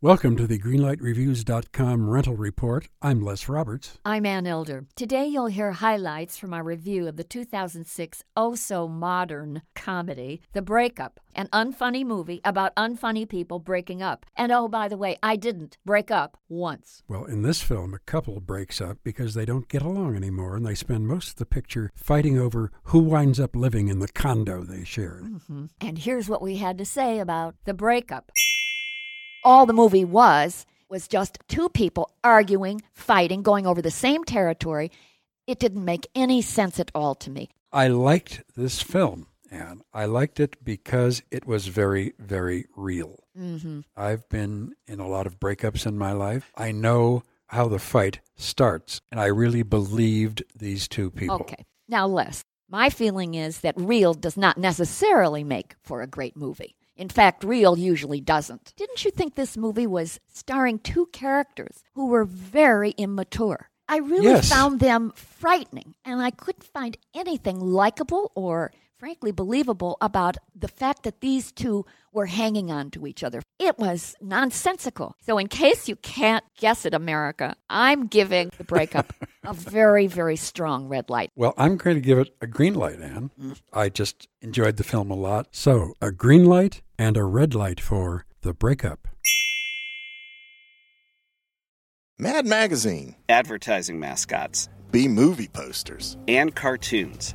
Welcome to the GreenlightReviews.com rental report. I'm Les Roberts. I'm Ann Elder. Today you'll hear highlights from our review of the 2006 oh so modern comedy, The Breakup, an unfunny movie about unfunny people breaking up. And oh, by the way, I didn't break up once. Well, in this film, a couple breaks up because they don't get along anymore, and they spend most of the picture fighting over who winds up living in the condo they share. Mm-hmm. And here's what we had to say about The Breakup all the movie was was just two people arguing, fighting, going over the same territory. It didn't make any sense at all to me. I liked this film, and I liked it because it was very, very real. Mm-hmm. I've been in a lot of breakups in my life. I know how the fight starts, and I really believed these two people. Okay. Now, Les, my feeling is that real does not necessarily make for a great movie. In fact, real usually doesn't. Didn't you think this movie was starring two characters who were very immature? I really yes. found them frightening, and I couldn't find anything likable or frankly believable about the fact that these two were hanging on to each other. It was nonsensical. So, in case you can't guess it, America, I'm giving the breakup a very, very strong red light. Well, I'm going to give it a green light, Anne. Mm. I just enjoyed the film a lot. So, a green light and a red light for the breakup. Mad Magazine. Advertising mascots. B movie posters. And cartoons.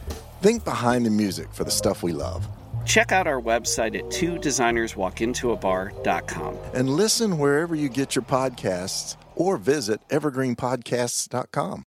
Think behind the music for the stuff we love. Check out our website at two designers walk into a designerswalkintoabar.com. And listen wherever you get your podcasts or visit evergreenpodcasts.com.